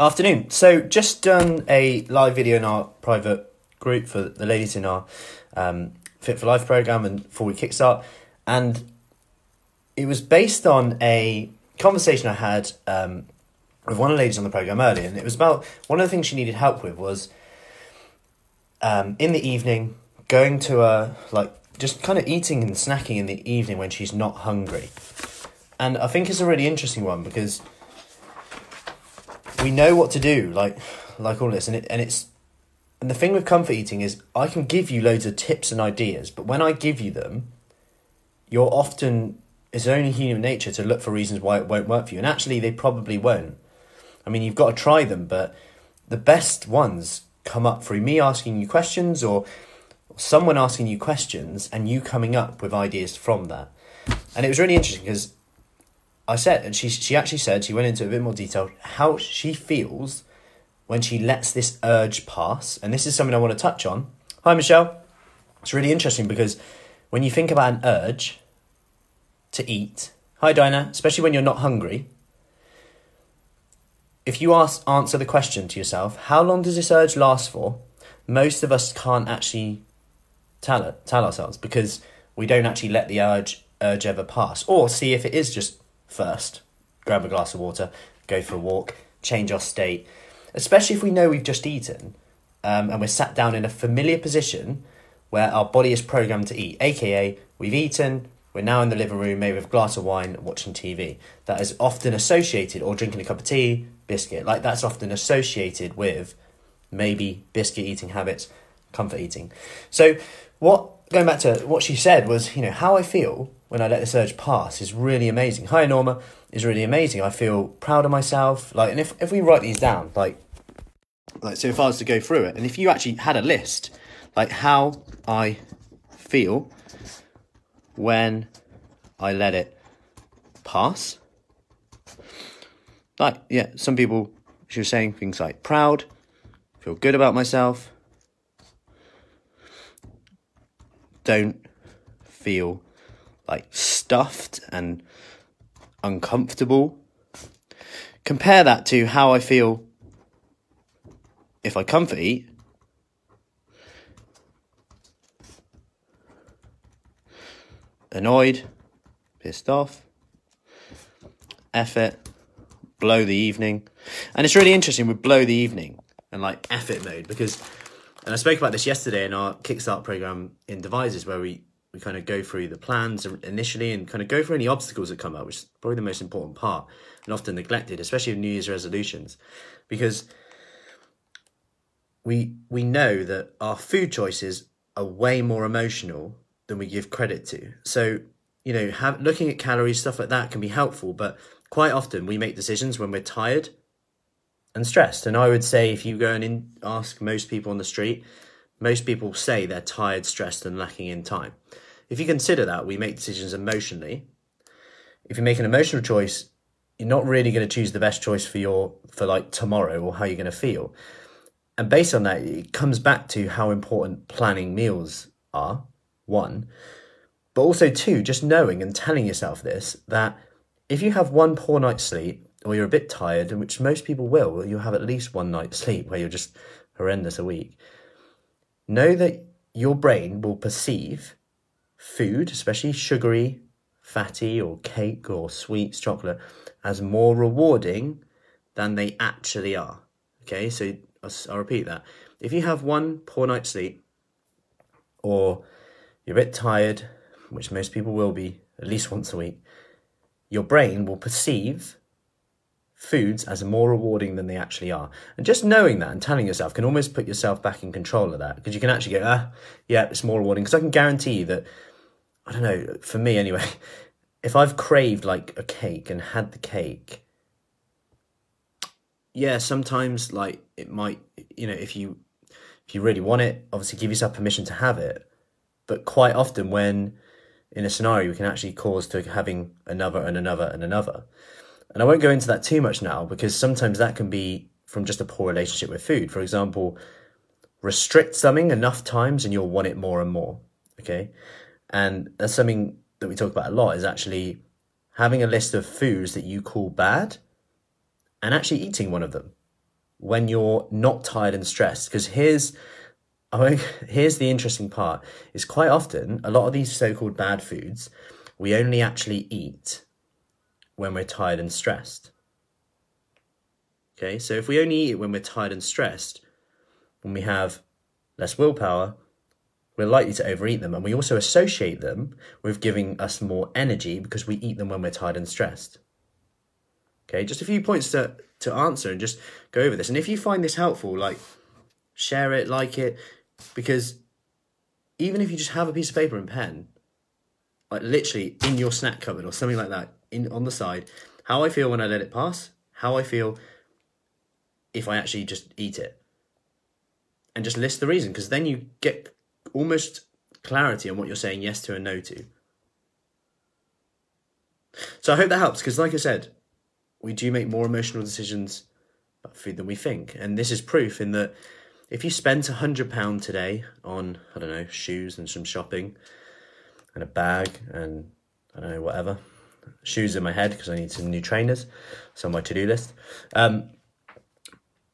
Afternoon. So, just done a live video in our private group for the ladies in our um, Fit for Life program and four week kickstart. And it was based on a conversation I had um, with one of the ladies on the program earlier. And it was about one of the things she needed help with was um, in the evening going to a, like, just kind of eating and snacking in the evening when she's not hungry. And I think it's a really interesting one because we know what to do, like like all this, and it and it's and the thing with comfort eating is I can give you loads of tips and ideas, but when I give you them, you're often it's only human nature to look for reasons why it won't work for you, and actually they probably won't. I mean, you've got to try them, but the best ones come up through me asking you questions or someone asking you questions and you coming up with ideas from that. And it was really interesting because I said, and she she actually said she went into a bit more detail how she feels when she lets this urge pass, and this is something I want to touch on. Hi, Michelle. It's really interesting because when you think about an urge to eat, hi, Dinah, especially when you're not hungry. If you ask answer the question to yourself, how long does this urge last for? Most of us can't actually tell it, tell ourselves because we don't actually let the urge urge ever pass, or see if it is just first. Grab a glass of water, go for a walk, change our state, especially if we know we've just eaten um, and we're sat down in a familiar position where our body is programmed to eat, aka we've eaten, we're now in the living room, maybe with a glass of wine, watching TV. That is often associated, or drinking a cup of tea, biscuit, like that's often associated with maybe biscuit eating habits, comfort eating. So, what, going back to what she said was, you know, how I feel when I let this urge pass is really amazing. Hi Norma is really amazing. I feel proud of myself. Like, and if, if we write these down, like, like so, if I was to go through it, and if you actually had a list, like how I feel when I let it pass. Like, yeah, some people, she was saying things like proud, feel good about myself, don't feel like stuffed and uncomfortable. Compare that to how I feel if I comfort eat. Annoyed, pissed off, effort, blow the evening. And it's really interesting with blow the evening and like effort mode because, and I spoke about this yesterday in our Kickstart program in Devices where we we kind of go through the plans initially and kind of go through any obstacles that come up, which is probably the most important part and often neglected, especially with New Year's resolutions, because we we know that our food choices are way more emotional than we give credit to. So you know, have, looking at calories stuff like that can be helpful, but quite often we make decisions when we're tired and stressed. And I would say if you go and in, ask most people on the street, most people say they're tired, stressed, and lacking in time. If you consider that, we make decisions emotionally. If you make an emotional choice, you're not really going to choose the best choice for your for like tomorrow or how you're going to feel. And based on that, it comes back to how important planning meals are. One, but also two, just knowing and telling yourself this that if you have one poor night's sleep or you're a bit tired, and which most people will, you'll have at least one night's sleep where you're just horrendous a week Know that your brain will perceive food, especially sugary, fatty, or cake or sweets, chocolate, as more rewarding than they actually are. Okay, so I'll, repeat that. If you have one poor night's sleep, or you're a bit tired, which most people will be at least once a week, your brain will perceive foods as more rewarding than they actually are. And just knowing that and telling yourself can almost put yourself back in control of that because you can actually go, ah, yeah, it's more rewarding. Because I can guarantee you that, I don't know, for me anyway, if I've craved like a cake and had the cake, yeah, sometimes like it might, you know, if you if you really want it, obviously give yourself permission to have it. But quite often when in a scenario we can actually cause to having another and another and another. And I won't go into that too much now because sometimes that can be from just a poor relationship with food. For example, restrict something enough times and you'll want it more and more. Okay. And that's something that we talk about a lot is actually having a list of foods that you call bad and actually eating one of them. when you're not tired and stressed. Because here's here's the interesting part: is quite often a lot of these so-called bad foods we only actually eat when we're tired and stressed. Okay, so if we only eat it when we're tired and stressed, when we have less willpower, we're likely to overeat them. And we also associate them with giving us more energy because we eat them when we're tired and stressed. Okay, just a few points to, to answer and just go over this. And if you find this helpful, like share it, like it, because even if you just have a piece of paper and pen, like literally in your snack cupboard or something like that, in on the side, how I feel when I let it pass, how I feel if I actually just eat it. And just list the reason, because then you get almost clarity on what you're saying yes to and no to. So I hope that helps, because like I said, we do make more emotional decisions about food than we think. And this is proof in that if you spent a hundred pound today on, I don't know, shoes and some shopping and a bag and I don't know, whatever, shoes in my head because I need some new trainers. It's on my to do list. Um,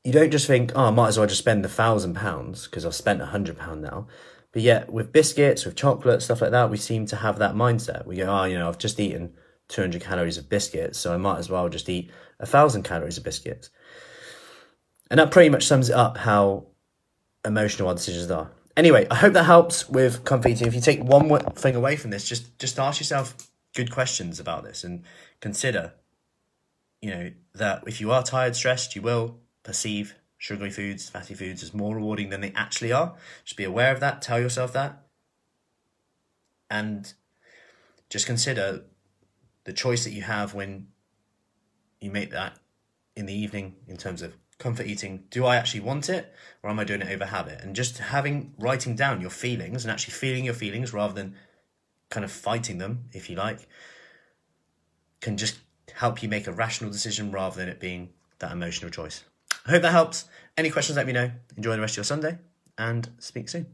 you don't just think, oh, I might as well just spend the thousand pounds because I've spent a hundred pound now. But yet, with biscuits, with chocolate, stuff like that, we seem to have that mindset. We go, oh, you know, I've just eaten 200 calories of biscuits, so I might as well just eat a thousand calories of biscuits. And that pretty much sums it up how emotional our decisions are. Anyway, I hope that helps with comfort eating. If you take one thing away from this, just just ask yourself good questions about this and consider, you know, that if you are tired, stressed, you will perceive sugary foods, fatty foods as more rewarding than they actually are. Just be aware of that, tell yourself that. And just consider the choice that you have when you make that in the evening in terms of comfort eating. Do I actually want it or am I doing it over habit? And just having writing down your feelings and actually feeling your feelings rather than kind of fighting them, if you like, can just help you make a rational decision rather than it being that emotional choice. I hope that helps. Any questions, let me know. Enjoy the rest of your Sunday and speak soon.